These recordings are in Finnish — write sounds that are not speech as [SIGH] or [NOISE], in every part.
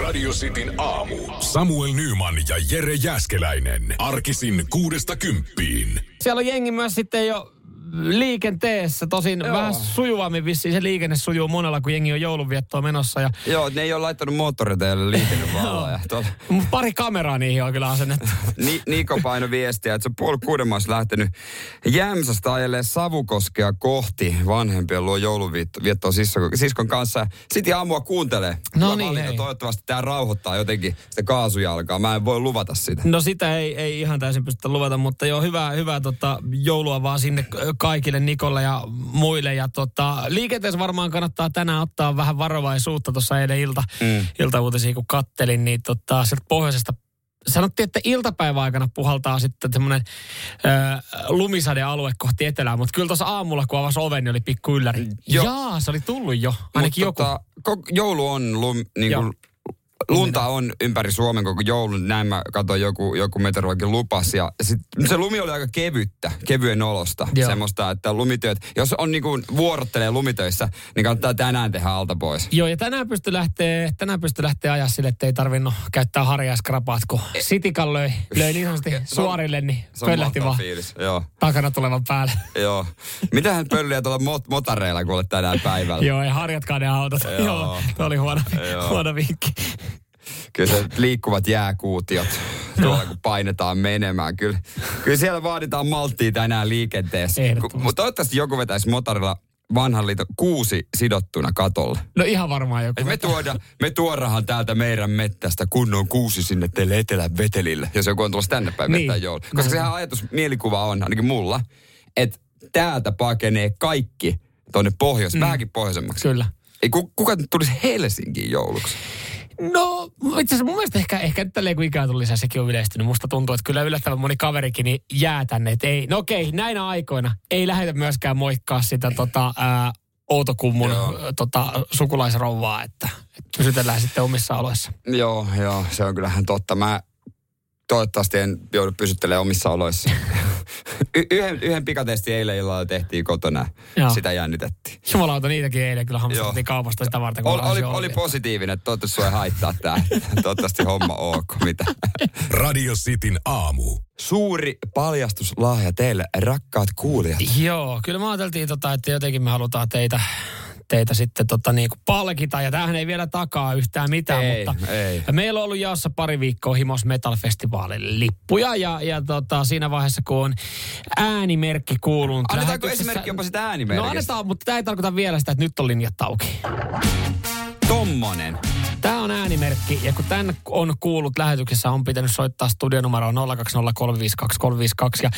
Radio Cityn aamu. Samuel Nyman ja Jere Jäskeläinen. Arkisin kuudesta kymppiin. Siellä on jengi myös sitten jo liikenteessä. Tosin Joo. vähän sujuvammin vissiin se liikenne sujuu monella, kun jengi on joulunviettoa menossa. Ja... Joo, ne ei ole laittanut moottoriteille liikennevaloja. Pari kameraa niihin on kyllä asennettu. [LAUGHS] Ni- Niko paino viestiä, että se on puoli kuuden lähtenyt Jämsästä ajelee Savukoskea kohti vanhempien luo joulunviettoa siskon, siskon kanssa. Sitten aamua kuuntelee. No niin, valinta. Toivottavasti tämä rauhoittaa jotenkin sitä kaasujalkaa. Mä en voi luvata sitä. No sitä ei, ei ihan täysin pystytä luvata, mutta joo, hyvää, hyvää tota, joulua vaan sinne kaikille Nikolle ja muille. Ja tota, liikenteessä varmaan kannattaa tänään ottaa vähän varovaisuutta tuossa eilen ilta, mm. iltauutisia, kun kattelin, niin tota, sieltä pohjoisesta sanottiin, että iltapäivän puhaltaa sitten semmoinen lumisadealue kohti etelää, mutta kyllä tuossa aamulla, kun avasi oven, niin oli pikku ylläri. Jo. Jaa, se oli tullut jo, ainakin Mut joku. Tota, joulu on lum, niin kuin lunta on ympäri Suomen koko joulun. Näin mä katsoin joku, joku meteorologi lupas. Ja sit, se lumi oli aika kevyttä, kevyen olosta. Joo. Semmoista, että lumityöt, jos on niinku vuorottelee lumitöissä, niin kannattaa tänään tehdä alta pois. Joo, ja tänään pysty lähteä, tänään pysty lähteä ajaa sille, että ei tarvinnut käyttää harjaskrapaat, kun e- Sitikan löi, löi niin sanotusti [LAUGHS] suorille, niin pöllähti vaan fiilis. Joo. takana tulevan päälle. Joo. Mitähän pölliä tuolla mot- motareilla kuule tänään päivällä? Joo, ei harjatkaan ne autot. Joo, Joo tuo oli huono, huono vinkki kyllä se liikkuvat jääkuutiot tuolla kun painetaan menemään. Kyllä, kyllä siellä vaaditaan malttia tänään liikenteessä. Mutta toivottavasti joku vetäisi motorilla vanhan liiton kuusi sidottuna katolle. No ihan varmaan joku. me, tuoda, me tuodahan täältä meidän mettästä kunnon kuusi sinne teille etelän vetelille, jos joku on tulossa tänne päin niin. joulu. Koska sehän ajatus, mielikuva on, ainakin mulla, että täältä pakenee kaikki tuonne pohjois, mm. vähänkin pohjoisemmaksi. Kyllä. Ei, kuka tulisi Helsinkiin jouluksi? No, itse asiassa mun mielestä ehkä, ehkä nyt tälleen kun ikää tuli lisää, sekin on yleistynyt. Musta tuntuu, että kyllä yllättävän moni kaverikin niin jää tänne. Että ei, no okei, näinä aikoina ei lähdetä myöskään moikkaa sitä tota, ää, Outokummun tota, sukulaisrouvaa, että, että pysytellään sitten omissa oloissa. Joo, joo, se on kyllähän totta. Mä toivottavasti en joudu pysyttelemään omissa oloissa. [LAUGHS] y- yhden, yhden pikatesti eilen illalla tehtiin kotona. Joo. Sitä jännitettiin. Jumalauta, niitäkin eilen kyllä hammastettiin kaupasta sitä varten. Ol, oli, oli positiivinen, että toivottavasti sua ei haittaa tämä. [LAUGHS] toivottavasti homma ok. Mitä? Radio Cityn aamu. Suuri paljastuslahja teille, rakkaat kuulijat. Joo, kyllä me ajateltiin, tota, että jotenkin me halutaan teitä teitä sitten tota niin kuin palkita. Ja tämähän ei vielä takaa yhtään mitään, ei, mutta ei. meillä on ollut jaossa pari viikkoa Himos Metal Festivalille lippuja. Ja, ja tota, siinä vaiheessa, kun on äänimerkki kuulunut Annetaanko esimerkki jopa sitä äänimerkistä? No annetaan, mutta tämä ei tarkoita vielä sitä, että nyt on linjat auki. Tommonen. Tämä on äänimerkki, ja kun tämän on kuullut lähetyksessä, on pitänyt soittaa studionumeroon 020352352, ja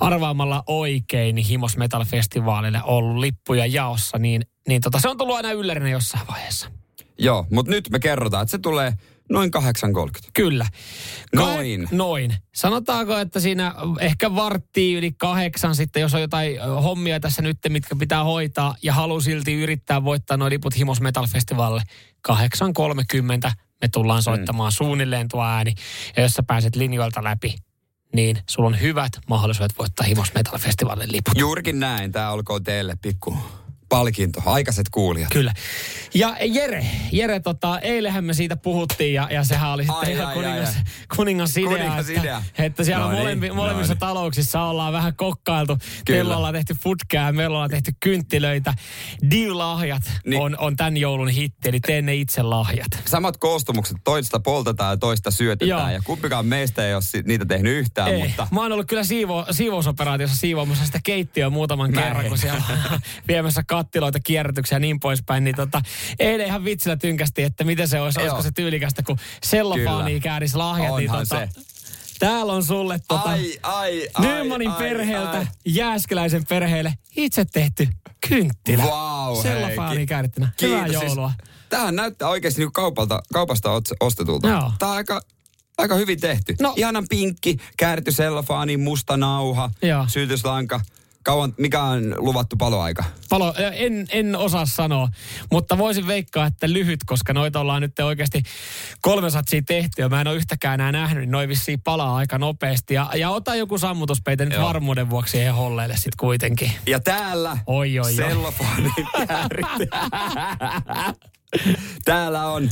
arvaamalla oikein Himos Metal Festivaalille ollut lippuja jaossa, niin, niin tota, se on tullut aina yllärinä jossain vaiheessa. Joo, mutta nyt me kerrotaan, että se tulee Noin 8.30. Kyllä. Noin. noin. Sanotaanko, että siinä ehkä varttii yli kahdeksan sitten, jos on jotain hommia tässä nyt, mitkä pitää hoitaa ja haluaa silti yrittää voittaa noin liput Himos Metal Festivalille. 8.30 me tullaan soittamaan mm. suunnilleen tuo ääni. Ja jos sä pääset linjoilta läpi, niin sulla on hyvät mahdollisuudet voittaa Himos Metal Festivalin liput. Juurikin näin. Tämä olkoon teille pikku palkinto, aikaiset kuulijat. Kyllä. Ja Jere, Jere tota, eilähän me siitä puhuttiin ja, ja sehän oli sitten ai, ihan ai, kuningas, ai, kuningas idea, kuningas että, idea. että siellä no molempi, niin, molemmissa no talouksissa ollaan vähän kokkailtu. Meillä ollaan tehty futkää, meillä ollaan tehty kynttilöitä. Deal-lahjat niin. on, on tämän joulun hitti, eli tee ne itse lahjat. Samat koostumukset, toista poltetaan ja toista syötetään. Joo. Ja kumpikaan meistä ei ole niitä tehnyt yhtään, ei. mutta... Mä oon ollut kyllä siivo, siivousoperaatiossa siivoamassa sitä keittiöä muutaman Mä kerran, kun siellä [LAUGHS] viemässä kattiloita kierrätyksiä ja niin poispäin, niin tota, eilen ihan vitsillä tynkästi, että miten se olisi, Joo. olisiko se tyylikästä, kun sellofaani käärisi lahjat. Niin Onhan niin tota, se. Täällä on sulle tota, ai, ai, Nymanin ai, perheeltä, ai. Jääskeläisen perheelle itse tehty kynttilä. Wow, Sellofaani käärittynä. Hyvää siis joulua. Siis, tämähän näyttää oikeasti niin kaupalta, kaupasta ostetulta. Joo. Tämä on aika, aika hyvin tehty. No. Ihanan pinkki, kääritty sellofaani, musta nauha, Joo. syytyslanka. Kauan, mikä on luvattu paloaika? Palo, en, en osaa sanoa, mutta voisin veikkaa, että lyhyt, koska noita ollaan nyt oikeasti kolme satsia tehty ja mä en ole yhtäkään enää nähnyt, niin noi vissiin palaa aika nopeasti. Ja, ja ota joku sammutuspeite nyt Joo. varmuuden vuoksi siihen holleille sitten kuitenkin. Ja täällä oi, oi, sellofonin [LAUGHS] Täällä on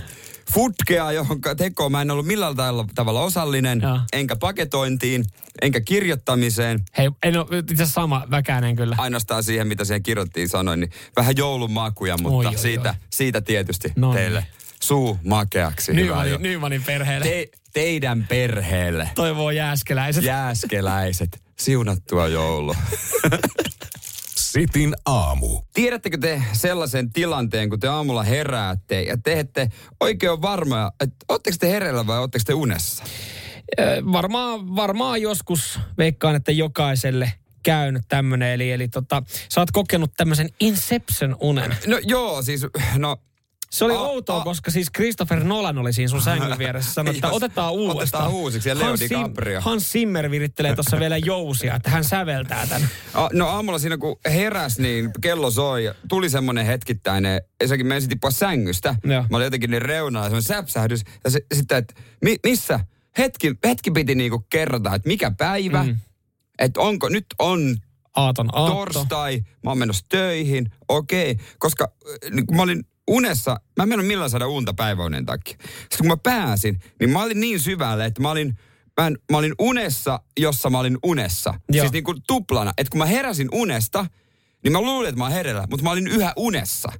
futkea, johon tekoon mä en ollut millään tavalla osallinen, Joo. enkä paketointiin, enkä kirjoittamiseen. Hei, en ole itse sama väkäinen kyllä. Ainoastaan siihen, mitä siihen kirjoittiin sanoin, niin vähän joulumakuja, mutta Oi, oi, siitä, oi. siitä tietysti No teille suu makeaksi. Nymanin, Nymanin perheelle. Te, teidän perheelle, Toivoo jääskeläiset. jääskeläiset, siunattua joulua. [LAUGHS] Sitin aamu. Tiedättekö te sellaisen tilanteen, kun te aamulla heräätte ja te ette oikein varmaa, että ootteko te hereillä vai ootteko te unessa? Varmaan, varmaan joskus veikkaan, että jokaiselle käynyt tämmönen. Eli, eli tota, sä oot kokenut tämmöisen Inception-unen. No joo, siis no Se oli A- outoa, a- koska siis Christopher Nolan oli siinä sun sängyn [LAUGHS] vieressä. Sanoi, että otetaan uudestaan. otetaan uusiksi ja Leo Hans, DiCaprio. Hans Zimmer virittelee tuossa vielä jousia, että hän säveltää tämän. A, no aamulla siinä kun heräs, niin kello soi tuli semmoinen hetkittäinen, ensinnäkin mä ensin tippua sängystä. Joo. Mä olin jotenkin niin reunalla, semmoinen säpsähdys. Ja se, sitten, että mi, missä? Hetki, hetki piti niinku kerrota, että mikä päivä. Mm. Että onko, nyt on Aaton aatto. torstai, mä oon menossa töihin, okei. Koska äh, niin kun mä olin unessa, mä en mennyt millään saada unta päiväunen takia. Sitten kun mä pääsin, niin mä olin niin syvälle, että mä olin, mä, en, mä olin unessa, jossa mä olin unessa. Joo. Siis niin kuin tuplana. Että kun mä heräsin unesta, niin mä luulin, että mä oon hereillä, mutta mä olin yhä unessa.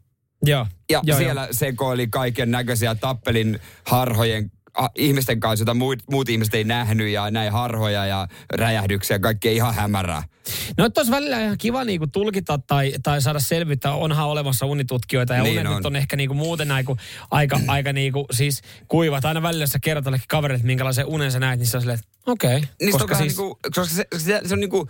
Joo. Ja joo, siellä joo. sekoili kaiken näköisiä tappelin harhojen ihmisten kanssa, joita muut, muut ihmiset ei nähnyt ja näin harhoja ja räjähdyksiä, kaikkea ihan hämärää. No että olisi välillä ihan kiva niinku tulkita tai, tai saada selvyyttä. Onhan olemassa unitutkijoita ja Niin unet on. on ehkä niinku muuten kun aika, aika niinku, siis kuivat. Aina välillä jos sä kerrot että minkälaisen unen sä näet, niin se on silleen, okei. Okay. Niin koska, siis... niinku, koska se, se, se on niinku,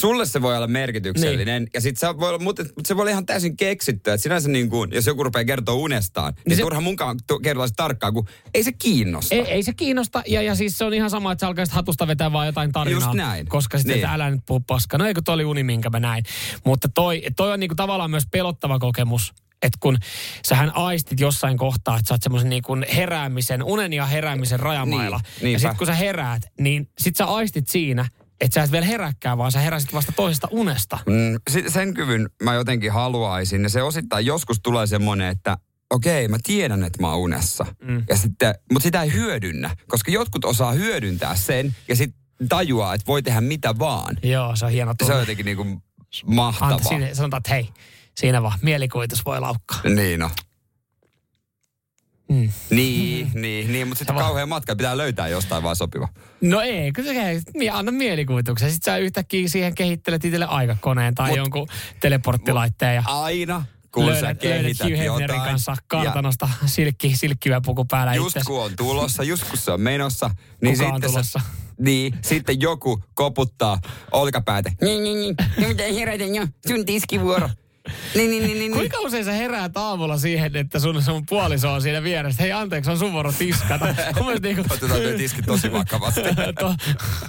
sulle se voi olla merkityksellinen. Niin. Ja sit se voi olla, mutta, mutta se voi olla ihan täysin keksitty. Että sinänsä niin kuin, jos joku rupeaa kertoa unestaan, niin, niin se- turha munkaan kertoa tarkkaan, kun ei se kiinnosta. Ei, ei se kiinnosta. Ja, ja siis se on ihan sama, että sä alkaisit hatusta vetää vaan jotain tarinaa. Just näin. Koska sitten, Niin. niin. älä nyt puhu paskaa. No eikö toi oli uni, minkä mä näin. Mutta toi, toi on niinku tavallaan myös pelottava kokemus. Että kun sähän aistit jossain kohtaa, että sä oot semmoisen niin kuin heräämisen, unen ja heräämisen rajamailla. Niin, ja sitten kun sä heräät, niin sit sä aistit siinä, että sä et vielä heräkkää, vaan sä heräsit vasta toisesta unesta. Mm, sen kyvyn mä jotenkin haluaisin. Ja se osittain joskus tulee semmoinen, että okei, mä tiedän, että mä oon unessa. Mm. Ja sitten, mutta sitä ei hyödynnä, koska jotkut osaa hyödyntää sen ja sitten tajuaa, että voi tehdä mitä vaan. Joo, se on hieno Se tunne. on jotenkin niinku mahtavaa. Anta, siinä, sanotaan, että hei, siinä vaan, mielikuvitus voi laukkaa. Niin no. Mm. Niin, niin, niin, mutta sitten kauhean matka pitää löytää jostain vaan sopiva. No ei, kyllä se mie- anna mielikuvituksen. Sitten sä yhtäkkiä siihen kehittelet itselle aikakoneen tai Mut- jonkun teleporttilaitteen ja Aina, kun sä löydät, löydät kehität jotain. kanssa kartanosta silkki, silkkiväpuku puku päällä ja just itsesi. kun on tulossa, just kun se on menossa, niin Kuka on sitten tulossa? Se, niin, sitten joku koputtaa olkapäätä. Niin, niin, niin. Mitä herätä jo, sun tiskivuoro. Niin, niin, niin, niin. niin. Kuinka usein sä heräät aamulla siihen, että sun, sun puoliso on siinä vieressä? Hei anteeksi, on sun vuoro tiskata. [LAUGHS] Mun mielestä niinku- Otetaan tuo tiski tosi vakavasti. [LAUGHS] To-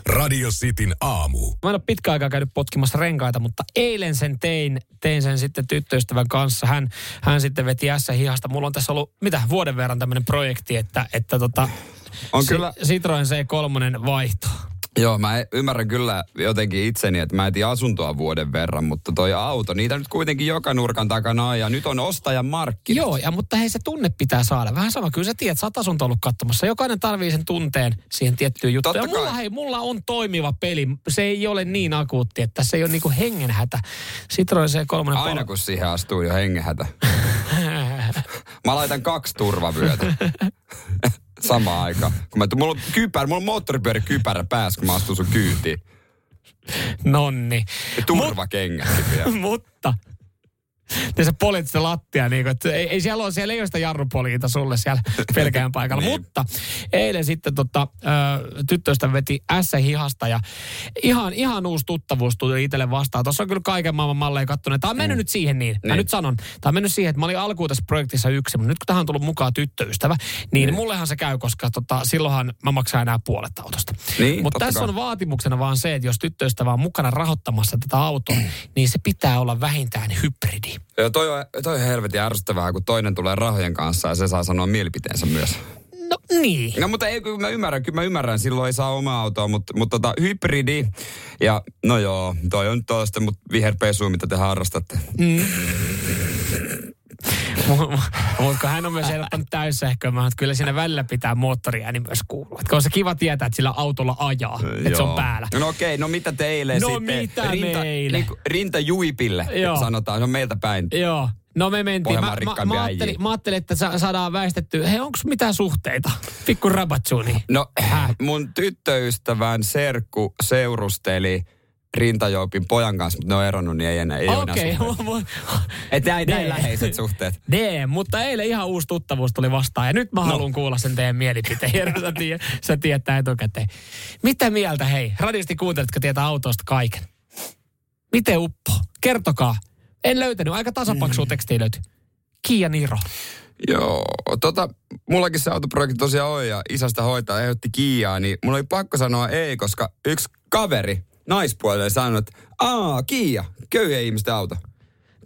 Radio Cityn aamu. Mä en ole pitkä aikaa käynyt potkimassa renkaita, mutta eilen sen tein, tein sen sitten tyttöystävän kanssa. Hän, hän sitten veti ässä hihasta. Mulla on tässä ollut, mitä, vuoden verran tämmöinen projekti, että, että tota, On Si- kyllä, Citroen C3 vaihto. Joo, mä ymmärrän kyllä jotenkin itseni, että mä etin asuntoa vuoden verran, mutta toi auto, niitä nyt kuitenkin joka nurkan takana on, ja nyt on ostajan markkinat. Joo, ja mutta hei se tunne pitää saada. Vähän sama, kyllä sä tiedät, sä oot ollut katsomassa. Jokainen tarvii sen tunteen siihen tiettyyn juttuun. Ja Totta kai. mulla, hei, mulla on toimiva peli. Se ei ole niin akuutti, että se ei ole niinku hengenhätä. Citroen C3 Aina kun siihen astuu jo hengehätä. [LAUGHS] Mä laitan kaksi turvavyötä. [LAUGHS] Samaan aikaan. Kun mä, mulla on kypärä, mulla on moottoripyörä kypärä päässä, kun mä astun sun kyytiin. Nonni. Ja turvakengätkin vielä. [LAUGHS] mutta ja sä polit sitä lattia, niin kuin, että ei, ei siellä ole, siellä ei ole sitä jarrupoliita sulle siellä [LAUGHS] pelkään paikalla. Niin. Mutta eilen sitten tota, ö, tyttöistä veti ässä hihasta ja ihan, ihan uusi tuttavuus tuli itselle vastaan. Tuossa on kyllä kaiken maailman malleja kattonut. Tämä on mennyt nyt siihen niin. Mä Niin. nyt sanon, tämä on mennyt siihen, että mä olin alkuun tässä projektissa yksi, mutta nyt kun tähän on tullut mukaan tyttöystävä, niin, niin. mullehan se käy, koska tota, silloinhan mä maksan enää puolet autosta. Niin, mutta tässä kai. on vaatimuksena vaan se, että jos tyttöystävä on mukana rahoittamassa tätä autoa, [CLEARS THROAT] niin se pitää olla vähintään hybridi. Joo, toi on, toi on helvetin ärsyttävää, kun toinen tulee rahojen kanssa ja se saa sanoa mielipiteensä myös. No niin. No mutta ei, kyllä mä ymmärrän, kyllä mä ymmärrän, silloin ei saa omaa autoa, mutta, mutta tota, hybridi. Ja no joo, toi on toista, mutta viherpesu, mitä te harrastatte. Mutta kun hän on myös ehdottanut täyssähköä, että kyllä siinä välillä pitää moottoriääni myös kuulua. Että on se kiva tietää, että sillä autolla ajaa, että se on päällä. No okei, okay, no mitä teille no sitten? mitä rinta, meille? Niin, rinta juipille Joo. sanotaan, se on meiltä päin. Joo. No me mentiin. Mä, mä, mä, ajattelin, mä ajattelin, että sa- saadaan väistetty. Hei, onko mitään suhteita? Pikku rabatsuni. No, Häh? mun tyttöystävän serkku seurusteli Rintajoupin pojan kanssa, mutta ne on eronnut, niin ei enää, ei Okei. Okay. Että näin, näin läheiset suhteet. [LAUGHS] D, mutta eilen ihan uusi tuttavuus tuli vastaan. Ja nyt mä no. haluan kuulla sen teidän mielipiteen. [LAUGHS] sä, tiedät, sä tietää etukäteen. Mitä mieltä, hei, radisti kuunteletko tietää autosta kaiken? Miten uppo? Kertokaa. En löytänyt. Aika tasapaksua mm. tekstiä löytyi. Kia Niro. Joo, tota, mullakin se autoprojekti tosiaan on ja isästä hoitaa ehdotti Kiaa, niin mulla oli pakko sanoa ei, koska yksi kaveri naispuolelle sanoi, että aa, Kia, köyhä ihmisten auto.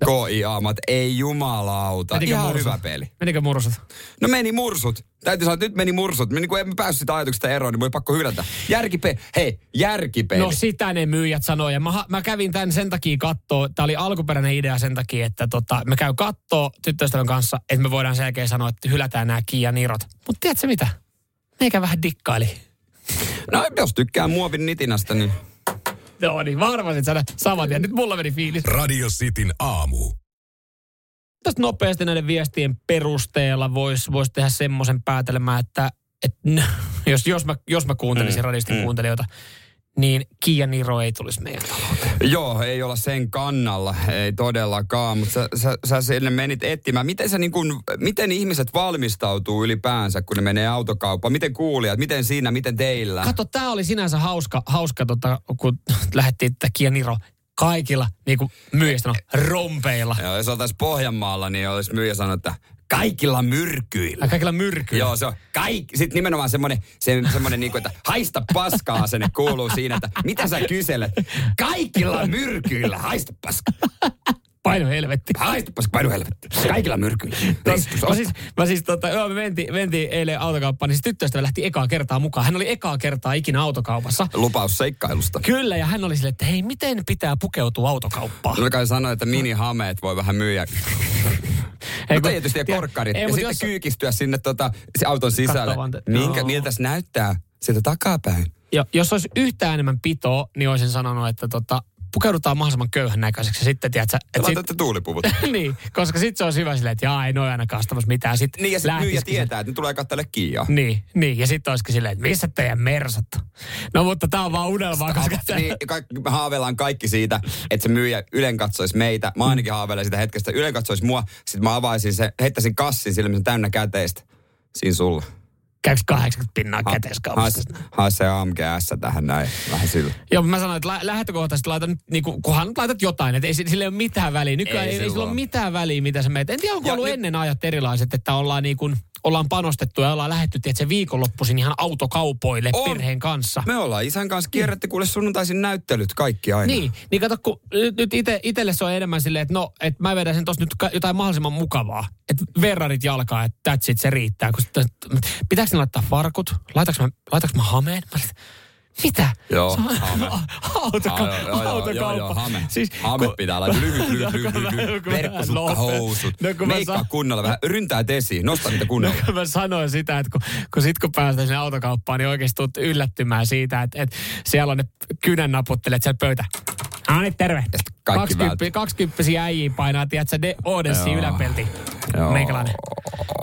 KIA, mutta ei jumalauta. Menikö Ihan mursut? hyvä peli. Menikö mursut? No meni mursut. Täytyy sanoa, että nyt meni mursut. Meni, kun emme päässyt sitä ajatuksesta eroon, niin voi pakko hylätä. Järkipeli. Hei, järkipeli. No sitä ne myyjät sanoi. Ja mä, mä kävin tämän sen takia kattoo. Tämä oli alkuperäinen idea sen takia, että tota, mä käyn kattoo tyttöystävän kanssa, että me voidaan sen jälkeen sanoa, että hylätään nämä Kia Nirot. Mutta tiedätkö mitä? Meikä vähän dikkaili. No jos tykkää muovin nitinästä, niin Joo niin, varmasti sana saman tien. Nyt mulla meni fiilis. Radio Cityn aamu. Tästä nopeasti näiden viestien perusteella voisi vois tehdä semmoisen päätelmän, että et, [LAUGHS] jos, jos, mä, jos mä kuuntelisin mm, radistin mm. kuuntelijoita, niin Kia Niro ei tulisi meidän talouteen. Joo, ei olla sen kannalla, ei todellakaan, mutta sä, sä, sä sinne menit etsimään. Miten, sä niin kun, miten ihmiset valmistautuu ylipäänsä, kun ne menee autokauppaan? Miten kuulijat, miten siinä, miten teillä? Kato, tämä oli sinänsä hauska, hauska tota, kun [LAUGHS] lähdettiin tätä Kia Niro kaikilla niin kuin myyjistä no, rompeilla. Joo, jos oltaisiin Pohjanmaalla, niin olisi myyjä sanonut, että kaikilla myrkyillä. kaikilla myrkyillä. Joo, se on kaik, sitten nimenomaan semmoinen, se, semmoinen niin kuin, että haista paskaa se kuuluu siinä, että mitä sä kyselet? Kaikilla myrkyillä, haista paskaa. Paino helvetti. Haistapas paino helvetti. Kaikilla myrkyillä. mä siis, mä siis tota, joo, me mentiin, mentiin eilen autokauppaan, niin siis tyttöystävä lähti ekaa kertaa mukaan. Hän oli ekaa kertaa ikinä autokaupassa. Lupaus seikkailusta. Kyllä, ja hän oli silleen, että hei, miten pitää pukeutua autokauppaan? No kai sanoa, että minihameet voi vähän myyä. Ei, mutta tietysti ja korkkarit. Ei, ja sitten jos... kyykistyä sinne tota, auton sisälle. Minkä, miltä se näyttää sieltä takapäin? Jo, jos olisi yhtään enemmän pitoa, niin olisin sanonut, että tota, pukeudutaan mahdollisimman köyhän näköiseksi. Sitten, tiedätkö, että sit... tuulipuvut. [LAUGHS] niin, koska sitten se on hyvä silleen, että jaa, ei noin aina kastamassa mitään. Sitten niin, ja sitten myyjä tietää, että ne tulee kattele kiia. Niin, niin, ja sitten olisikin silleen, että missä teidän mersat No, mutta tämä on vaan unelmaa, koska... niin, kaikki, me haaveillaan kaikki siitä, että se myyjä ylen katsoisi meitä. Mä ainakin haaveilen sitä hetkestä, ylen katsoisi mua. Sitten mä avaisin se, heittäisin kassin sillä, missä täynnä käteistä. Siinä sulla käykö 80 pinnaa ha, käteiskaupassa? Hae se AMGS tähän näin, vähän sillä. Joo, mä sanoin, että lä- lähtökohtaisesti laitan, niin kuin, kunhan laitat jotain, että ei sille ole mitään väliä. Nykyään ei, ei, ei sillä ole mitään väliä, mitä sä meet. En tiedä, onko ja, ollut nyt... ennen ajat erilaiset, että ollaan niin kuin, ollaan panostettu ja ollaan lähetty, että viikonloppuisin ihan autokaupoille on. perheen kanssa. Me ollaan isän kanssa kierrätty kuule sunnuntaisin näyttelyt kaikki aina. Niin, niin kato, kun nyt ite, itelle se on enemmän silleen, että no, että mä vedän sen tossa nyt jotain mahdollisimman mukavaa. Että Verrarit jalkaa, että that's it, se riittää. Kun, pitääkö ne laittaa farkut? Laitaks mä, laitaks mä hameen? Mä mitä? Joo, hame. [LAUGHS] Autoka- joo, autokauppa. Joo, joo, hame. Siis, hame [LAUGHS] kun... pitää laittaa lyhyt, lyhyt, lyhyt, lyhyt. Verkkosukka, housut. No, Meikkaa sa- kunnolla vähän. Ryntää esiin. Nosta niitä [LAUGHS] kunnolla. No, kun mä sanoin sitä, että kun, kun sit kun päästään sinne autokauppaan, niin oikeasti tulet yllättymään siitä, että, että siellä on ne kynän naputtelet siellä pöytä. No niin, terve. Kaikki 20, 20 äijiä painaa, tiedätkö, de Odessi yläpelti. Meikäläinen.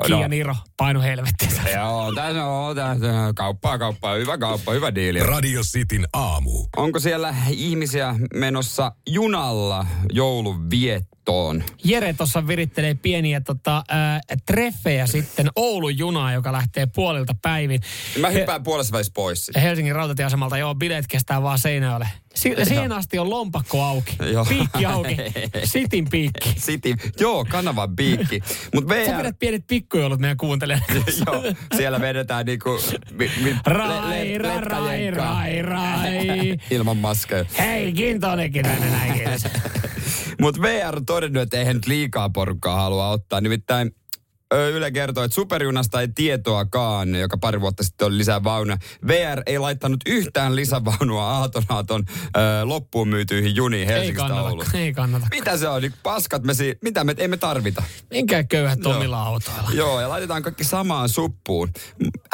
Kia no. Niro, painu helvetti. Joo, tässä on, tässä on kauppaa, kauppaa, hyvä kauppa, hyvä diili. Radio Cityn aamu. Onko siellä ihmisiä menossa junalla joulun viettoon? Jere tuossa virittelee pieniä tota, äh, treffejä sitten Oulun junaa, joka lähtee puolilta päivin. Mä hyppään He- puolessa välissä pois. Helsingin rautatieasemalta, joo, bileet kestää vaan Seinäjoelle. Si- siihen asti on lompakko auki. Joo. Piikki auki. [LAUGHS] Sitin piikki. Sitin, joo, kanavan piikki. Mut VR... Sä pidät pienet pikkujoulut meidän kuuntelijoille. [LAUGHS] joo, siellä vedetään niinku... Mi, mi, rai, le, rai, rai, rai, [LAUGHS] Ilman maskeja. Hei, kintonekin tänne näin Mut VR on todennut, että eihän nyt liikaa porukkaa halua ottaa. Nimittäin Yle kertoo, että superjunasta ei tietoakaan, joka pari vuotta sitten oli lisää vaunuja. VR ei laittanut yhtään lisävaunua Aatonaaton loppuun myytyihin juniin Helsingistä ei kannata, Ouluun. Ei kannata. Mitä se on? Paskat me si- Mitä me emme tarvita? Minkä köyhät omilla autoilla. Joo, ja laitetaan kaikki samaan suppuun.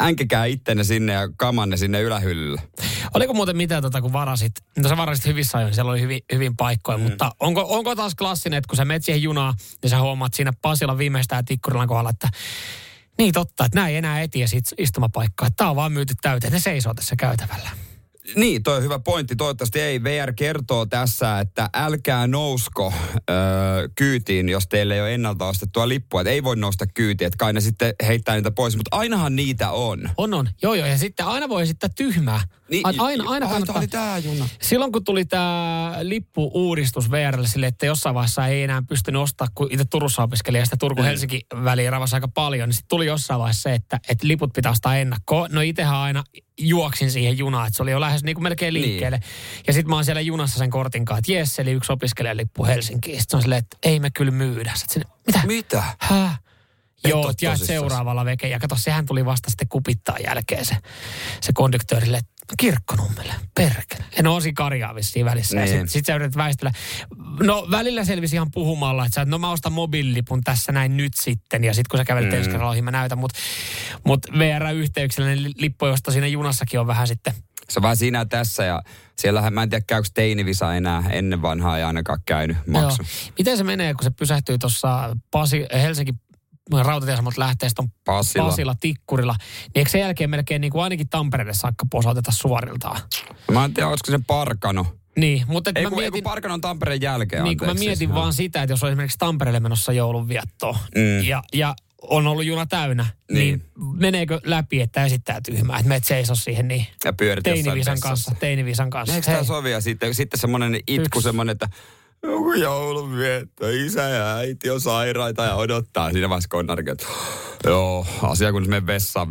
Änkekää ittenne sinne ja kamanne sinne ylähyllylle. Oliko muuten mitään, tota, kun varasit, no sä varasit hyvissä ajoin, siellä oli hyvin, hyvin paikkoja, mm. mutta onko, onko taas klassinen, että kun sä menet siihen junaan, niin sä huomaat siinä Pasilan viimeistään Tikkurilan kohdalla, että niin totta, että näin ei enää siitä istumapaikkaa. Tämä on vaan myyty täyteen, ne seisoo tässä käytävällä. Niin, toi on hyvä pointti. Toivottavasti ei. VR kertoo tässä, että älkää nousko öö, kyytiin, jos teille ei ole ennalta ostettua lippua. Et ei voi nousta kyytiin, että kai ne sitten heittää niitä pois. Mutta ainahan niitä on. On, on. Joo, joo. Ja sitten aina voi esittää tyhmää. Niin, aina, aina kannattaa. Oli tää juna. Silloin kun tuli tämä lippu-uudistus VRlle sille, että jossain vaiheessa ei enää pystynyt ostaa, kun itse Turussa opiskelin ja sitä Turku-Helsinki väliin ravasi aika paljon, niin sitten tuli jossain vaiheessa se, että, että liput pitää ostaa ennakkoon. No itsehän aina juoksin siihen junaan, että se oli jo lähes niin kuin melkein liikkeelle. Niin. Ja sitten mä oon siellä junassa sen kortin kanssa, että jes, eli yksi opiskelijalippu Helsinkiin. Sitten on silleen, että ei me kyllä myydä. Sitten sinne, mitä? Mitä? Häh? Joo, jäät seuraavalla veke. Ja kato, sehän tuli vasta sitten kupittaa jälkeen se, se konduktöörille, että kirkkonummelle, perkele. En osi karjaa vissiin välissä. Niin. Sitten sit sä yrität väistellä. No välillä selvisi ihan puhumalla, että sä, no mä ostan mobiililipun tässä näin nyt sitten. Ja sitten kun sä kävelet mm. ensi kerralla ohi, mä näytän. Mutta mut VR-yhteyksellinen lippu, josta siinä junassakin on vähän sitten se on vaan siinä tässä ja siellähän mä en tiedä käykö Teinivisa enää ennen vanhaa ja ainakaan käynyt maksu. Joo. Miten se menee, kun se pysähtyy tuossa Pasi, Helsinki rautatiesamalta lähtee on Pasila. Pasila, Tikkurilla, niin eikö sen jälkeen melkein niin kuin ainakin Tampereelle saakka posauteta suoriltaan? Mä en tiedä, olisiko se Parkano. Niin, mutta ei, mä kun, mietin... Parkano on Tampereen jälkeen, Niin, kun mä mietin siis, vaan sitä, että jos on esimerkiksi Tampereelle menossa joulunviettoon mm. ja, ja on ollut juna täynnä, niin, niin meneekö läpi, että esittää tyhmää, että meet seiso siihen niin ja teinivisan kanssa, teinivisan kanssa. Eikö tämä sovi ja sitten, sitten semmoinen itku, semmoinen, että joku joulunvietto, isä ja äiti on sairaita ja odottaa siinä vaiheessa konnarkin, että joo, asia kun me vessaan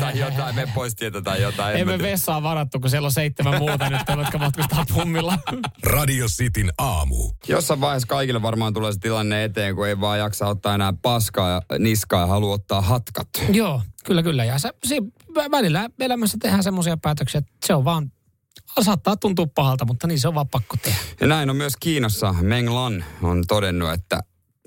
tai jotain, me pois tietä tai jotain. Ei me vessaan varattu, kun siellä on seitsemän muuta nyt, jotka matkustaa pummilla. Radio Cityn aamu. Jossain vaiheessa kaikille varmaan tulee se tilanne eteen, kun ei vaan jaksa ottaa enää paskaa ja niskaa ja haluaa ottaa hatkat. Joo, kyllä, kyllä. Ja se, se välillä elämässä tehdään semmoisia päätöksiä, että se on vaan saattaa tuntua pahalta, mutta niin se on vaan pakko tehdä. Ja näin on myös Kiinassa. Meng Lan on todennut, että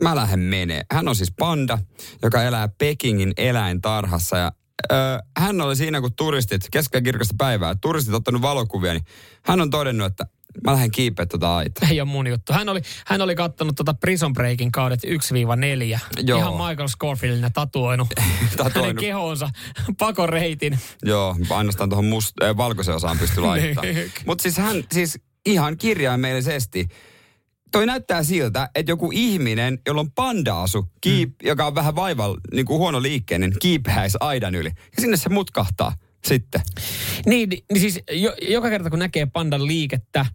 mä lähden menee. Hän on siis panda, joka elää Pekingin eläintarhassa ja Öö, hän oli siinä, kun turistit, keskellä kirkasta päivää, turistit ottanut valokuvia, niin hän on todennut, että Mä lähden kiipeä tuota aitaa. Ei ole mun juttu. Hän oli, hän oli kattonut tuota Prison Breakin kaudet 1-4. Joo. Ihan Michael Scorfieldina tatuoinut, [LAUGHS] tatuoinut. hänen kehonsa [LAUGHS] pakoreitin. Joo, ainoastaan tuohon must, äh, valkoisen osaan laittamaan. [LAUGHS] Niin. Mutta siis hän siis ihan kirjaimellisesti toi näyttää siltä, että joku ihminen, jolla on panda-asu, kiip, mm. joka on vähän vaival, niin kuin huono liikkeinen, kiipeäisi aidan yli. Ja sinne se mutkahtaa sitten. Niin, niin siis jo, joka kerta kun näkee pandan liikettä,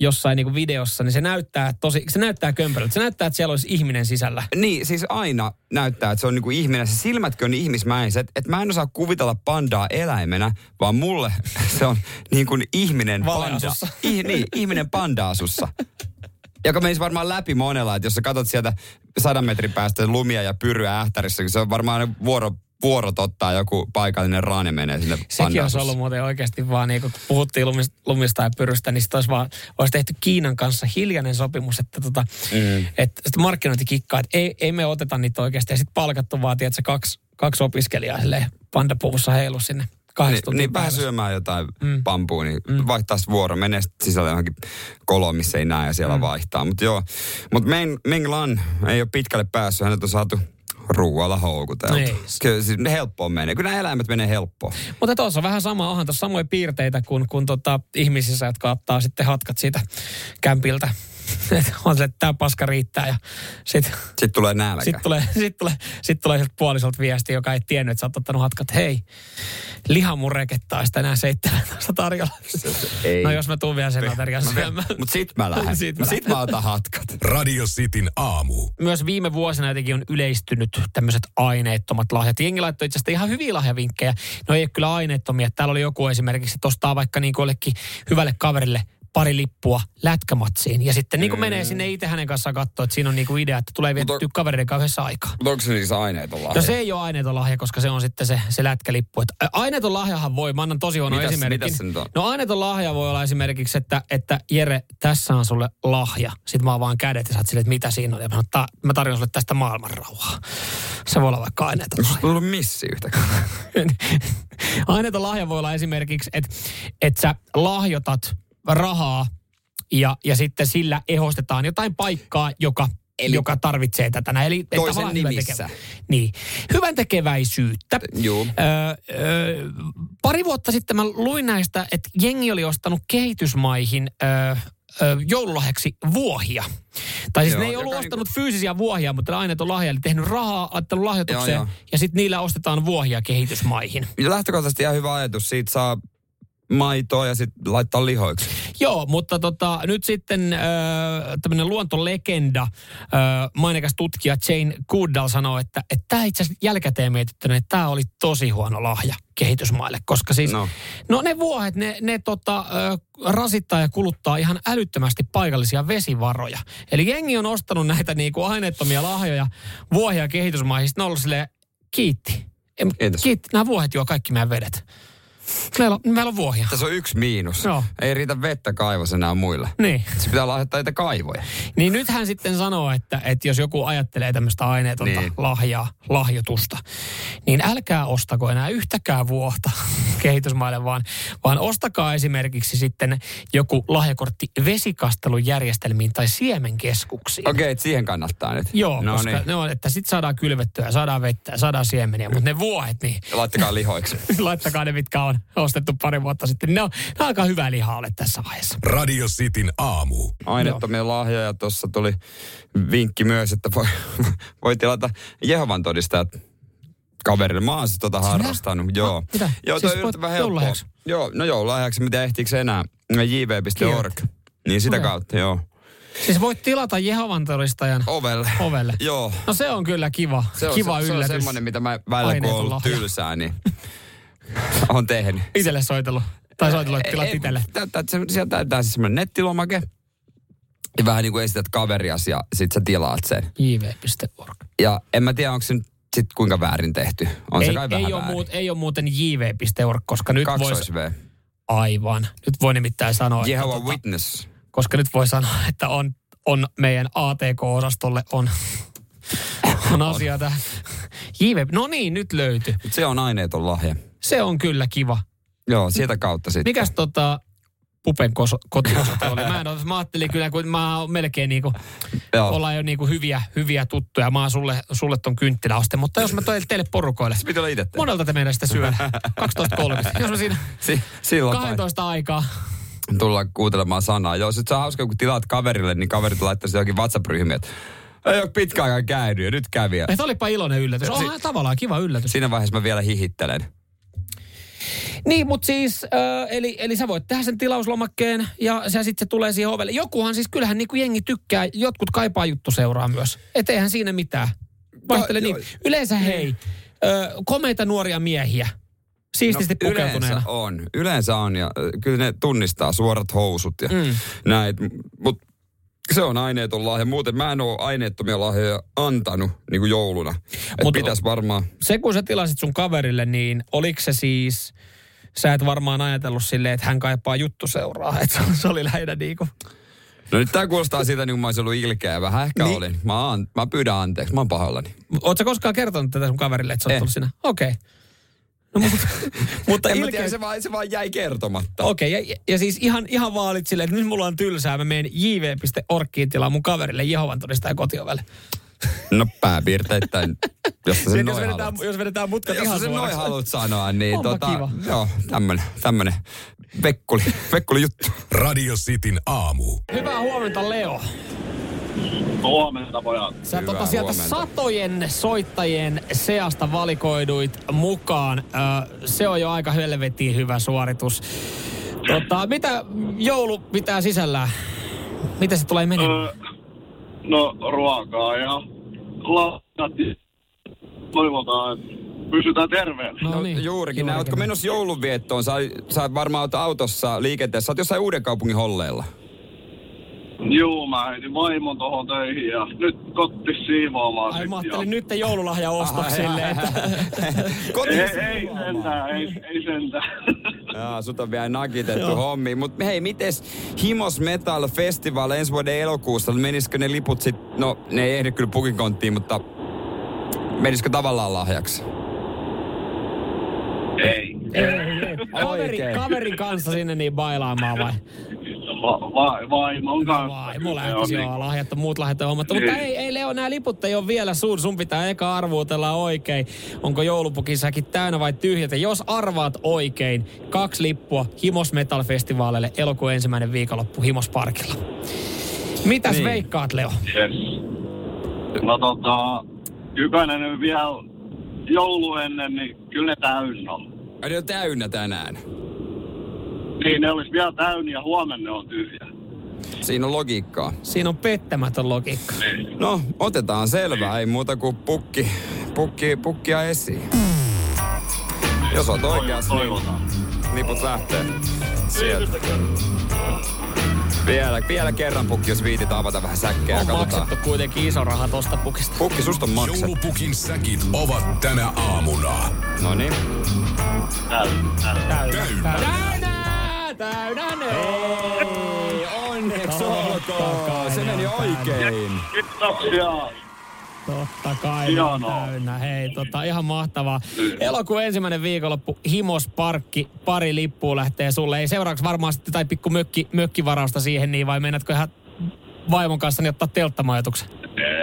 jossain niin videossa, niin se näyttää tosi, se näyttää kömpelöltä. Se näyttää, että siellä olisi ihminen sisällä. Niin, siis aina näyttää, että se on niin kuin ihminen. Se silmätkö on ihmismäiset. Että mä en osaa kuvitella pandaa eläimenä, vaan mulle [LAUGHS] se on niin kuin ihminen panda. I, niin, ihminen panda-asussa. Joka menisi varmaan läpi monella, että jos sä katsot sieltä sadan metrin päästä lumia ja pyryä ähtärissä, niin se on varmaan vuoro vuorot ottaa joku paikallinen raane menee sinne Sekin olisi ollut muuten oikeasti vaan, niin kun puhuttiin lumista, lumista ja pyrystä, niin olisi, vaan, olisi tehty Kiinan kanssa hiljainen sopimus, että, tota, mm. että, markkinointikikkaa, että ei, ei me oteta niitä oikeasti. Ja sitten palkattu vaan, tiedätkö, kaksi, kaksi opiskelijaa silleen pandapuvussa heilu sinne niin, niin vähän syömään jotain mm. pampua, niin mm. vaihtaa vuoro, menee sisälle johonkin koloon, missä ei näe ja siellä mm. vaihtaa. Mutta joo, mutta Meng, Meng Lan ei ole pitkälle päässyt, hänet on saatu ruoalla houkuteltu. Niin. Kyllä siis helppoa menee. Kyllä nämä eläimet menee helppoa. Mutta tuossa on vähän sama, onhan tuossa samoja piirteitä kuin, kuin tota, ihmisissä, jotka ottaa sitten hatkat siitä kämpiltä [LAUGHS] on se, että tämä paska riittää. Ja sit, sitten tulee nälkä. Sitten tulee, sit tulee, sit tulee puolisolta viesti, joka ei tiennyt, että sä oot ottanut hatkat. Hei, lihamureketta sitä enää 17 tarjolla. Ei. No jos mä tuun vielä sen aterian syömään. Mutta sit mä lähden. sit mä, sit mä otan hatkat. Radio Cityn aamu. Myös viime vuosina jotenkin on yleistynyt tämmöiset aineettomat lahjat. Jengi laittoi itse asiassa ihan hyviä lahjavinkkejä. No ei ole kyllä aineettomia. Täällä oli joku esimerkiksi, että ostaa vaikka niin jollekin hyvälle kaverille pari lippua lätkämatsiin. Ja sitten niin kuin mm. menee sinne itse hänen kanssaan katsoa, että siinä on niin kuin idea, että tulee vietetty kavereiden kanssa aikaa. Mutta onko se siis aineeton lahja? No se ei ole aineeton lahja, koska se on sitten se, se lätkälippu. Et aineeton lahjahan voi, mä annan tosi huono esimerkin. No aineeton lahja voi olla esimerkiksi, että, että Jere, tässä on sulle lahja. Sitten mä vaan kädet ja sä silleen, että mitä siinä on. Ja mä, ta, mä tarjon sulle tästä maailmanrauhaa. Se voi olla vaikka aineeton lahja. Onko missi yhtäkään? [LAUGHS] aineeton lahja voi olla esimerkiksi, että, että sä lahjotat rahaa ja, ja sitten sillä ehostetaan jotain paikkaa, joka Eli joka tarvitsee tätä. Eli toisen nimissä. Tekevä, niin. Hyvän tekeväisyyttä. Joo. Öö, öö, pari vuotta sitten mä luin näistä, että jengi oli ostanut kehitysmaihin öö, joululahjaksi vuohia. Tai siis Joo, ne ei ollut ostanut fyysisiä vuohia, mutta aineet on lahja, eli tehnyt rahaa, ottanut lahjoitukseen, Joo, ja sitten niillä ostetaan vuohia kehitysmaihin. Ja lähtökohtaisesti ihan hyvä ajatus. Siitä saa maitoa ja sitten laittaa lihoiksi. Joo, mutta tota, nyt sitten äh, tämmöinen luontolegenda, äh, mainikas tutkija Jane Goodall sanoo, että tämä itse asiassa jälkikäteen mietittynä, että tämä oli tosi huono lahja kehitysmaille, koska siis no, no ne vuohet, ne, ne tota, äh, rasittaa ja kuluttaa ihan älyttömästi paikallisia vesivaroja. Eli jengi on ostanut näitä niinku aineettomia lahjoja vuohia kehitysmaihin, ne on ollut silleen, kiitti. Kiitti, nämä vuohet juo kaikki meidän vedet. Meillä on, meillä on vuohia. Tässä on yksi miinus. No. Ei riitä vettä kaivos enää muille. Niin. Se pitää lahjoittaa niitä kaivoja. Niin nyt hän sitten sanoo, että, että jos joku ajattelee tämmöistä aineetonta niin. lahjaa, lahjoitusta, niin älkää ostako enää yhtäkään vuohta [LAUGHS] kehitysmaille, vaan, vaan ostakaa esimerkiksi sitten joku lahjakortti vesikastelujärjestelmiin tai siemenkeskuksiin. Okei, okay, siihen kannattaa nyt. Joo, no koska niin. ne on, että sitten saadaan kylvettyä, saadaan vettä, saadaan siemeniä, mutta ne vuohet, niin... Laittakaa lihoiksi. [LAUGHS] Laittakaa ne, mitkä on ostettu pari vuotta sitten. Ne on, ne on aika hyvää lihaa ole tässä vaiheessa. Radio Cityn aamu. Aineettomia lahjoja. Tuossa tuli vinkki myös, että voi, [LAUGHS] voi tilata Jehovan todistajat kaverille. Mä oon siis tota harrastanut. No, Joo. Mitä? Joo, siis toi vähän helppoa. Joo, no joululahjaksi, mitä ehtiikö enää? jv.org. Niin sitä okay. kautta, joo. Siis voit tilata Jehovan todistajan ovelle. ovelle. Joo. No se on kyllä kiva. Se on, kiva se, yllätys. Se on semmoinen, mitä mä välillä kun on ollut tylsää, niin [LAUGHS] [LAUGHS] on tehnyt. Itelle soitellut. Tai soitellut, että tilat itselle. Sieltä täytetään siis semmoinen nettilomake. Ja vähän niin kuin esität kaverias ja sit sä tilaat sen. jv.org. Ja en mä tiedä, onko se sit kuinka väärin tehty. On ei, se kai ei vähän ole väärin. Muut, ei ole muuten jv.org, koska nyt Kaksois V. Aivan. Nyt voi nimittäin sanoa, Jehovah että, tota- Witness. Koska nyt voi sanoa, että on, on meidän ATK-osastolle on, on asia tähän. JV, no niin, nyt löytyi. Se on aineeton lahja. Se on kyllä kiva. Joo, sieltä kautta sitten. Mikäs tota, Pupen kotiosoite oli. Mä, en ole, mä ajattelin kyllä, kun mä oon melkein niinku, ollaan jo niinku hyviä, hyviä tuttuja. Mä oon sulle, sulle ton kynttiläoste, mutta jos mä toin teille porukoille. Se pitää olla itse Monelta te meidän sitä syödä? 12.30. Jos mä siinä si- silloin 12 vai. aikaa tullaan kuuntelemaan sanaa. Joo, sit se on hauska, kun tilaat kaverille, niin kaverit laittaisi jokin WhatsApp-ryhmiä, että ei ole pitkä aikaa käynyt ja nyt kävi. Että olipa iloinen yllätys. On si- tavallaan kiva yllätys. Siinä vaiheessa mä vielä hihittelen. Niin, mutta siis, äh, eli, eli sä voit tehdä sen tilauslomakkeen ja se sitten se tulee siihen ovelle. Jokuhan siis, kyllähän niin kuin jengi tykkää, jotkut kaipaa juttu seuraa myös. Et eihän siinä mitään. Vaihtele niin. Yleensä hei, äh, komeita nuoria miehiä. Siististi no. Yleensä on. Yleensä on ja kyllä ne tunnistaa suorat housut ja mm. näin. Mutta se on aineeton lahja. Muuten mä en ole aineettomia lahjoja antanut niin kuin jouluna. Mutta pitäisi varmaan... Se kun sä tilasit sun kaverille, niin oliko se siis... Sä et varmaan ajatellut silleen, että hän kaipaa juttuseuraa. Että se oli lähinnä niin kuin... No nyt tää kuulostaa siitä, niin kuin mä olisin ollut ilkeä. Vähän ehkä niin. olin. Mä, an, mä pyydän anteeksi. Mä oon pahoillani. Oletko koskaan kertonut tätä sun kaverille, että sä oot tullut sinä? Okei. Okay. No, mutta, [LAUGHS] mutta en ilke... tiedä, se vaan, se vaan jäi kertomatta. Okei, okay, ja, ja, siis ihan, ihan vaalit silleen, että nyt mulla on tylsää, mä menen jv.orkkiin tilaa mun kaverille Jehovan todistajan kotiovelle. No pääpiirteittäin, jos sen jos, vedetään, jos vedetään mutkat jos ihan sen noin haluat sanoa, niin Onpa tota, kiva. joo, tämmönen, tämmönen vekkuli, [LAUGHS] vekkuli juttu. Radio Cityn aamu. Hyvää huomenta, Leo. Huomenta pojat. Sä Hyvää tota sieltä huomenta. satojen soittajien seasta valikoiduit mukaan. Ö, se on jo aika helvetin hyvä suoritus. Tota, mitä joulu pitää sisällään? Mitä se tulee menemään? Öö, no ruokaa ja lahjat. ja Toivotaan, että pysytään terveenä. No No, niin, juurikin. juurikin. juurikin. Oletko menossa joulunviettoon? Sä, sä varmaan oot autossa liikenteessä. Sä oot jossain uuden kaupungin holleilla. Juu, mä heitin vaimon tohon töihin ja nyt kotti siivoamaan. Ai mä ja- ajattelin nyt joululahja ostoksille. [LAUGHS] Ei, ei sentään, ei, ei sentään. [LAUGHS] Jaa, sut on vielä nakitettu hommi. Mutta hei, mites Himos Metal Festival ensi vuoden elokuussa? Menisikö ne liput sit, no ne ei ehdi kyllä pukikonttiin, mutta menisikö tavallaan lahjaksi? ei. kaveri, Oikein. kaverin kanssa sinne niin bailaamaan vai? [LAUGHS] Va, va, vaimon kanssa. Vai, mulla Se lähtisi on joo, niin- lahjat on muut lahjat on hommattu. Mutta Niin. ei, ei Leo, nämä liput ei ole vielä sun. Sun pitää eka arvuutella oikein. Onko joulupukisäkin täynnä vai tyhjät? Ja jos arvaat oikein, kaksi lippua Himos Metal Festivaaleille elokuun ensimmäinen viikonloppu Himos Parkilla. Mitäs Niin. veikkaat, Leo? Yes. No tota, nyt vielä joulu ennen, niin kyllä ne täynnä on. Ne on täynnä tänään. Niin, ne olisi vielä täynnä ja huomenna on tyhjä. Siinä on logiikkaa. Siinä on pettämätön logiikka. Niin. No, otetaan selvää. Ei muuta kuin pukki, pukki, pukkia esiin. Jos oot oikeassa, niin liput lähtee sieltä. Vielä, vielä kerran pukki, jos viitit avata vähän säkkejä. On Katsotaan. maksettu kuitenkin iso raha tosta pukista. Pukki, susta on maksettu. Joulupukin säkit ovat tänä aamuna. No niin. Täynnä. Täynnä. Täynnä. Täynnä! Oikein. Kiitoksia. Totta kai Hienoa. täynnä. Hei, tota, ihan mahtavaa. Elokuun ensimmäinen viikonloppu, Himos Parkki, pari lippua lähtee sulle. Ei seuraavaksi varmaan sitten tai pikku mökki, mökkivarausta siihen, niin vai mennätkö ihan vaimon kanssa niin ottaa telttamajoituksen?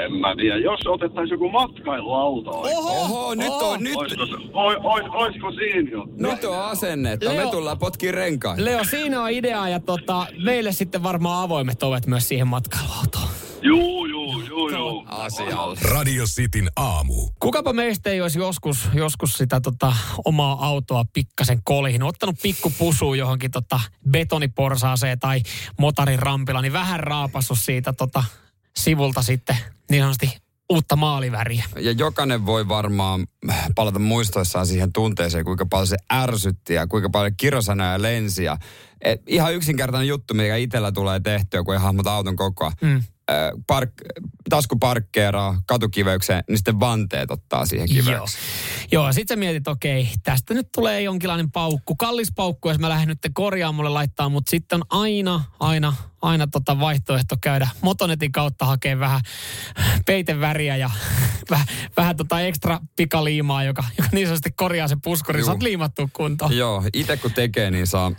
En mä tiedä. Jos otettaisiin joku matkailuauto, Oho, Oho, nyt on, nyt, olisiko, se, oi, ois, oisko siinä jo? nyt on asennetta. Me Leo- tullaan potkiin renkaan. Leo, siinä on idea ja tota, meille sitten varmaan avoimet ovet myös siihen matkailuautoon. Juu, juu, juu, juu. Asialla. Radio Cityn aamu. Kukapa meistä ei olisi joskus, joskus sitä tota, omaa autoa pikkasen kolhin, ottanut pikkupusuun johonkin tota, betoniporsaaseen tai motarin rampilla, niin vähän raapassut siitä tota, sivulta sitten niin sanotusti uutta maaliväriä. Ja jokainen voi varmaan palata muistoissaan siihen tunteeseen, kuinka paljon se ärsytti ja kuinka paljon kirosanoja lensi. Ja, et, ihan yksinkertainen juttu, mikä itsellä tulee tehtyä, kun ei hahmota auton kokoa. Mm. Ö, Park, taskuparkkeeraa katukiveykseen, niin sitten vanteet ottaa siihen Joo. kiveykseen. Joo, sit sä mietit, okei, tästä nyt tulee jonkinlainen paukku. Kallis paukku, jos mä lähden nyt korjaamolle laittaa, mutta sitten on aina, aina, aina tota vaihtoehto käydä Motonetin kautta hakee vähän peiteväriä ja [LAUGHS] vähän, vähän tota ekstra pikaliimaa, joka, joka niin sanotusti korjaa sen puskurin. Juu. Saat liimattua kuntoon. Joo, itse kun tekee, niin saa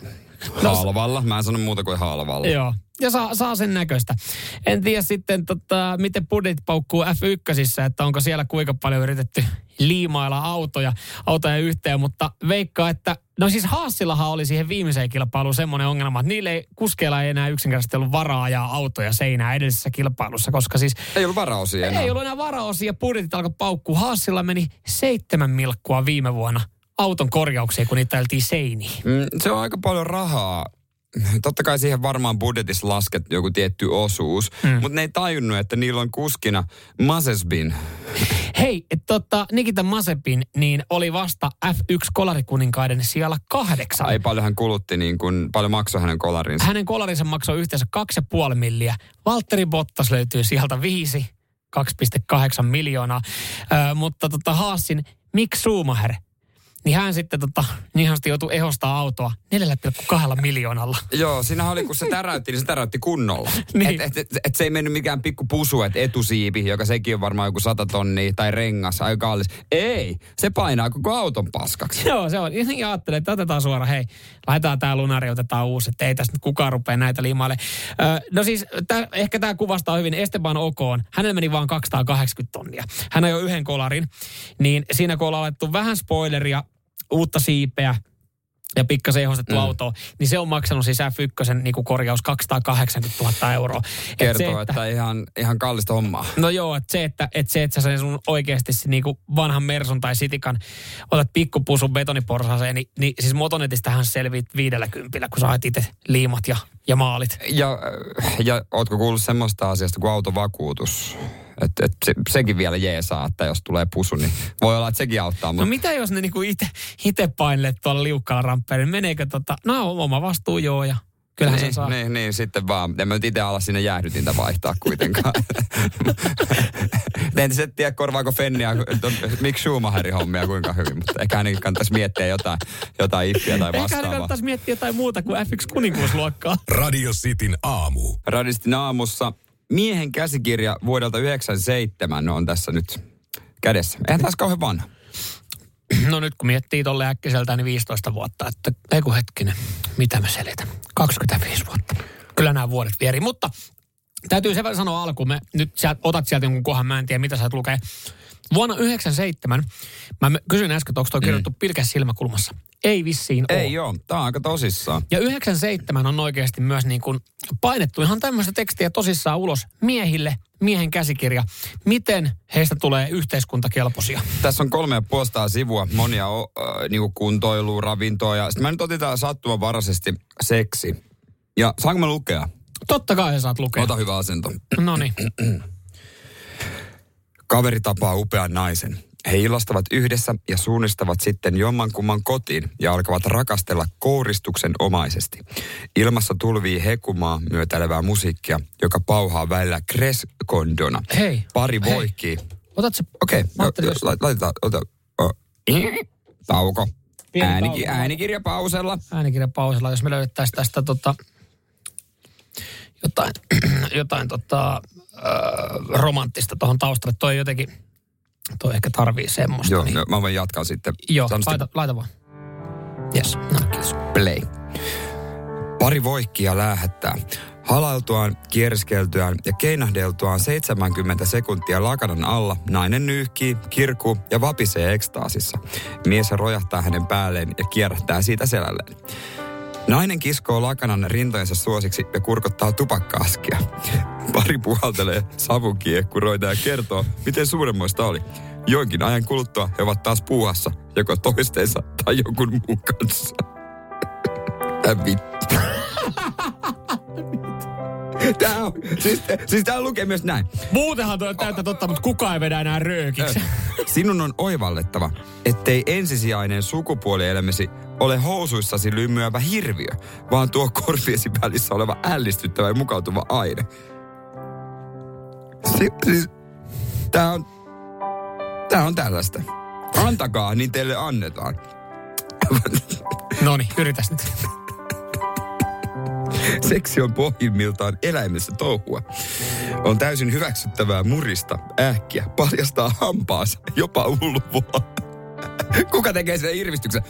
halvalla. Mä en sano muuta kuin halvalla. Joo. Ja saa, saa sen näköistä. En tiedä sitten, tota, miten budjetit paukkuu F1, että onko siellä kuinka paljon yritetty liimailla autoja, autoja yhteen, mutta veikkaa, että no siis Haassillahan oli siihen viimeiseen kilpailuun semmoinen ongelma, että niille ei, kuskeilla ei enää yksinkertaisesti ollut varaa ajaa autoja seinään edellisessä kilpailussa, koska siis Ei ollut varausia enää. ei ollut enää varaosia, budjetit alkoi paukkuu. Haasilla meni seitsemän milkkua viime vuonna auton korjauksiin, kun niitä ajeltiin seiniin. Mm, se on aika paljon rahaa. Totta kai siihen varmaan budjetissa lasket joku tietty osuus, mm. mutta ne ei tajunnut, että niillä on kuskina Masesbin. Hei, tota, Nikita Masepin niin oli vasta F1-kolarikuninkaiden siellä kahdeksan. Ai paljon hän kulutti, niin kuin, paljon maksoi hänen kolarinsa. Hänen kolarinsa maksoi yhteensä 2,5 milliä. Valtteri Bottas löytyy sieltä viisi, 2,8 miljoonaa. Ö, mutta tota Haasin Mick Schumacher, niin hän sitten tota, niin sanotusti joutui ehostaa autoa 4,2 miljoonalla. Joo, siinä oli, kun se täräytti, niin se täräytti kunnolla. [LAUGHS] Niin. et, et, et, et, se ei mennyt mikään pikku pusu, että etusiipi, joka sekin on varmaan joku 100 tonnia, tai rengas, aika kallis. Ei, se painaa koko auton paskaksi. Joo, se on. Ja ajattelin, että otetaan suora, hei, laitetaan tämä lunari, otetaan uusi, että ei tästä nyt kukaan rupea näitä liimaille. Öö, no siis, tää, ehkä tämä kuvastaa hyvin Esteban Okoon. Hänellä meni vaan 280 tonnia. Hän on jo yhden kolarin, niin siinä kun ollaan laitettu vähän spoileria, uutta siipeä, ja pikkasen ehostettu mm. auto, niin se on maksanut siis F1 niin kuin korjaus 280 000 euroa. Et Kertoo, se, että, että ihan, ihan kallista hommaa. No joo, että se, että, että se, että sä sen sun oikeasti se niinku vanhan Mersun tai Sitikan otat pikkupusun betoniporsaaseen, niin, niin siis Motonetistähän selviit viidellä kympillä, kun sä haet itse liimat ja, ja maalit. Ja, ja ootko kuullut semmoista asiasta kuin autovakuutus? Et, et se, sekin vielä jeesaa, että jos tulee pusu, niin voi olla, että sekin auttaa. No mitä jos ne niinku itse painelee tuolla liukkaalla ramppeilla, niin meneekö tota, no oma vastuu joo ja Kyllähän niin, sen saa. Niin, niin, sitten vaan. En mä nyt itse ala sinne jäähdytintä vaihtaa kuitenkaan. [LAUGHS] en tiedä, korvaako Fennia, miksi Schumacherin hommia kuinka hyvin, mutta ehkä ainakin kannattaisi miettiä jotain, jotain iffiä tai vastaavaa. Ehkä kannattaisi miettiä jotain muuta kuin F1 kuninkuusluokkaa. Radio Cityn aamu. Radio Cityn aamussa miehen käsikirja vuodelta 97 on tässä nyt kädessä. Eihän taas kauhean vanha. [CLEARS THROAT] No nyt kun miettii tolle äkkiseltä, niin 15 vuotta. Että ei kun hetkinen, mitä mä selitän? 25 vuotta. Kyllä nämä vuodet vieri. Mutta täytyy sen sanoa alkuun. Me nyt sä otat sieltä jonkun kohan, mä en tiedä mitä sä lukee. Vuonna 97, mä kysyin äsken, että onko toi mm. pilkäs silmäkulmassa. Ei vissiin ole. Ei joo, tää on aika tosissaan. Ja 97 on oikeasti myös niin kuin painettu ihan tämmöistä tekstiä tosissaan ulos miehille, miehen käsikirja. Miten heistä tulee yhteiskuntakelpoisia? Tässä on kolme ja puolestaan sivua, monia äh, niin kuntoilua, ravintoa ja sitten mä nyt otetaan sattumanvaraisesti seksi. Ja saanko mä lukea? Totta kai saat lukea. Ota hyvä asento. No niin. [CLEARS THROAT] Kaveri tapaa upean naisen. He illastavat yhdessä ja suunnistavat sitten jommankumman kotiin ja alkavat rakastella kouristuksen omaisesti. Ilmassa tulvii hekumaa myötäilevää musiikkia, joka pauhaa välillä kreskondona. Hei. Pari voikkii. Otat se... Okei, okay, jos... laitetaan. Ota, oh. Tauko. Äänik- äänikirja pausella. Äänikirja pausella. Jos me löydettäisiin tästä tota, jotain, [CLEARS THROAT] jotain tota, äh, romanttista tuohon taustalle. Toi jotenkin Toi ehkä tarvii semmoista. Joo, niin... mä voin jatkaa sitten. Joo, Sanoisin... laita, laita vaan. Yes, no kiitos. Play. Pari voikkia lähettää. Halailtuaan, kierskeltyään ja keinahdeltuaan 70 sekuntia lakanan alla, nainen nyyhkii, kirkuu ja vapisee ekstaasissa. Mies rojahtaa hänen päälleen ja kierrättää siitä selälleen. Nainen kiskoo lakanan rintojensa suosiksi ja kurkottaa tupakkaaskia. Pari puhaltelee savukiekkuroita ja kertoo, miten suuremmoista oli. Joinkin ajan kuluttua he ovat taas puuhassa, joko toistensa tai jonkun muun kanssa. vittu. [LAUGHS] Tää on, siis, siis tää lukee myös näin. Muutenhan toi on täyttä totta, mutta kukaan ei vedä enää röökiksi. [LAUGHS] Sinun on oivallettava, ettei ensisijainen sukupuolielämäsi ole housuissasi lymyävä hirviö, vaan tuo korviesi välissä oleva ällistyttävä ja mukautuva aine. Si- siis, tää on, tää on tällaista. Antakaa, niin teille annetaan. No niin, yritäs nyt. Seksi on pohjimmiltaan eläimessä touhua. On täysin hyväksyttävää murista, ähkiä, paljastaa hampaansa, jopa ulvoa. Kuka tekee sen irvistyksen?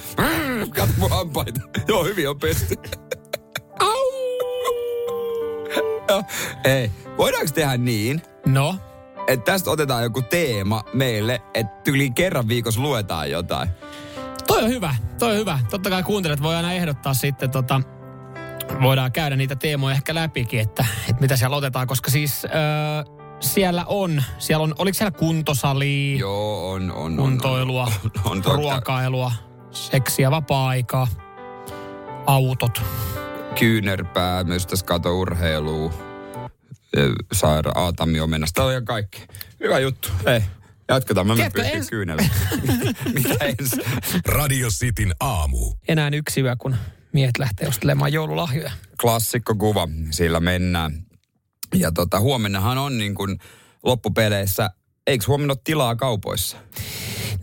Katso mun hampaita. Joo, hyvin on pesty. Au! Ei, voidaanko tehdä niin? No? Että tästä otetaan joku teema meille, että yli kerran viikossa luetaan jotain. Toi on hyvä, toi on hyvä. Totta kai kuuntelijat voi aina ehdottaa sitten tota, voidaan käydä niitä teemoja ehkä läpikin, että, että mitä siellä otetaan, koska siis öö, siellä on, siellä on, oliko siellä kuntosali? Joo, on, on. Kuntoilua, [LAUGHS] on, on, on, ruokailua, seksiä, vapaa-aikaa, autot. Kyynärpää, myös tässä kato urheilua, saira, aatamio mennä. Tämä on kaikki. Hyvä juttu. Hei, jatketaan. Mä Tiedätkö, pystyn ens... kyynellä. [LAUGHS] Mitä ensin? Radio Cityn aamu. Enää yksi yö, kun miehet lähtee ostelemaan joululahjoja. Klassikko kuva, sillä mennään. Ja tota, huomennahan on niin kuin loppupeleissä, eikö huomenna ole tilaa kaupoissa?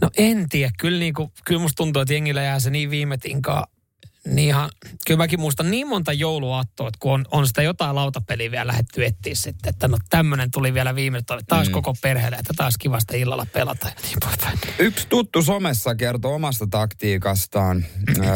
No en tiedä, kyllä, niin kuin, kyllä musta tuntuu, että jengillä jää se niin viime tinkaan niin ihan, kyllä mäkin muistan niin monta jouluaattoa, että kun on, on sitä jotain lautapeliä vielä lähdetty etsiä sitten, että no tämmöinen tuli vielä viime, että taas mm. koko perheelle, että taas kivasta illalla pelata ja niin poispäin. Yksi tuttu somessa kertoo omasta taktiikastaan, öö,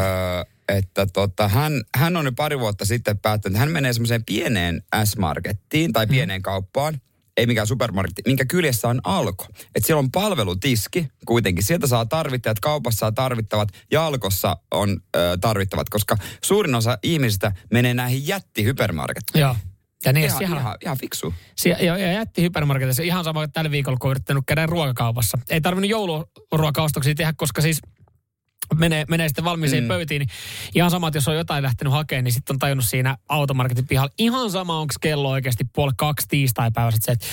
että tota, hän, hän on nyt pari vuotta sitten päättänyt, että hän menee semmoiseen pieneen S-markettiin tai mm. pieneen mm. kauppaan, ei mikään supermarketti, minkä kyljessä on alko. Että siellä on palvelutiski kuitenkin. Sieltä saa tarvittajat, kaupassa saa tarvittavat ja alkossa on ö, tarvittavat, koska suurin osa ihmisistä menee näihin jättihypermarketteihin. Joo. Ja niin, ihan, ihan, ihan, ihan fiksu. Sie- ja, ja jätti hypermarketissa ihan sama kuin tällä viikolla, kun yrittänyt käydä ruokakaupassa. Ei tarvinnut jouluruokaostoksia tehdä, koska siis menee, menee sitten valmiiseen mm. pöytiin, niin ihan sama, että jos on jotain lähtenyt hakemaan, niin sitten on tajunnut siinä automarketin pihalla. Ihan sama, onko kello oikeasti puoli kaksi tiistai-päivässä, se, että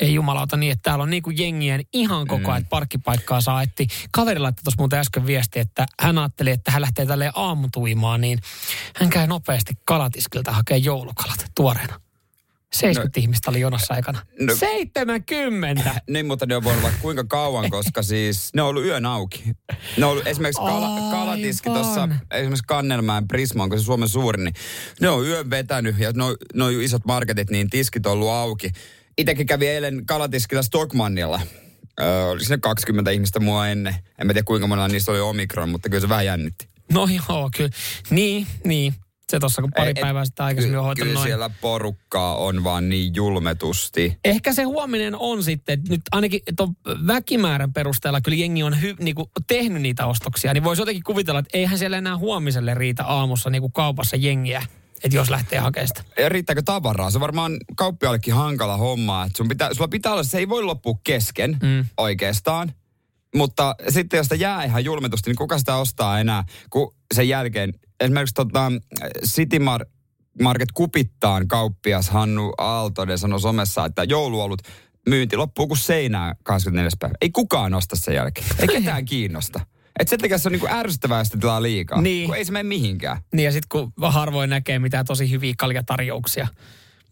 ei jumalauta niin, että täällä on niinku jengiä niin ihan koko ajan, mm. parkkipaikkaa saa etti. Kaveri laittoi tuossa muuten äsken viesti, että hän ajatteli, että hän lähtee tälleen aamutuimaan, niin hän käy nopeasti kalatiskiltä hakemaan joulukalat tuoreena. 70 no, ihmistä oli jonossa aikana. No, 70! [LAUGHS] niin, mutta ne on voinut vaikka kuinka kauan, koska siis ne on ollut yön auki. Ne on ollut esimerkiksi kala, kalatiski tuossa, esimerkiksi Kannelmäen Prisma, onko se Suomen suurin, niin ne on yön vetänyt ja no, no isot marketit, niin tiskit on ollut auki. Itsekin kävi eilen kalatiskilla Stockmannilla. Öö, oli sinne 20 ihmistä mua ennen. En mä tiedä kuinka monella niistä oli omikron, mutta kyllä se vähän jännitti. No joo, kyllä. Niin, niin se tuossa kun pari päivää sitten aikaisemmin on hoitanut Kyllä noin. siellä porukkaa on vaan niin julmetusti. Ehkä se huominen on sitten, että nyt ainakin tuon väkimäärän perusteella kyllä jengi on hy, niinku, tehnyt niitä ostoksia, niin voisi jotenkin kuvitella, että eihän siellä enää huomiselle riitä aamussa niinku kaupassa jengiä. Että jos lähtee hakemaan sitä. Ja riittääkö tavaraa? Se on varmaan kauppiallekin hankala homma. Että sun pitää, sulla pitää olla, se ei voi loppua kesken mm. oikeastaan. Mutta sitten jos sitä jää ihan julmetusti, niin kuka sitä ostaa enää, kun sen jälkeen esimerkiksi tota, City Mar- Market Kupittaan kauppias Hannu Aaltonen sanoi somessa, että jouluolut myynti loppuu kuin seinää 24. päivä. Ei kukaan osta sen jälkeen. Ei ketään kiinnosta. Että sen takia se on niinku ärsyttävää, että tilaa liikaa. Niin. Kun ei se mene mihinkään. Niin ja sitten kun harvoin näkee mitään tosi hyviä kaljatarjouksia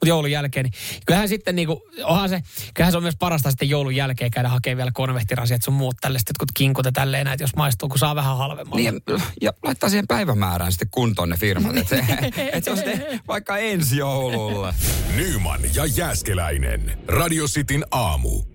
joulun jälkeen, niin kyllähän sitten niinku, onhan se, kyllähän se on myös parasta sitten joulun jälkeen käydä hakemaan vielä konvehtirasiat sun muut tällaiset, jotkut kinkut ja tälleen näitä, jos maistuu, kun saa vähän halvemmalla. Niin, ja, ja laittaa siihen päivämäärään sitten kuntoon ne firmat, että se, [LAUGHS] et se on sitten vaikka ensi joululla. Nyman ja Jääskeläinen. Radio Cityn aamu.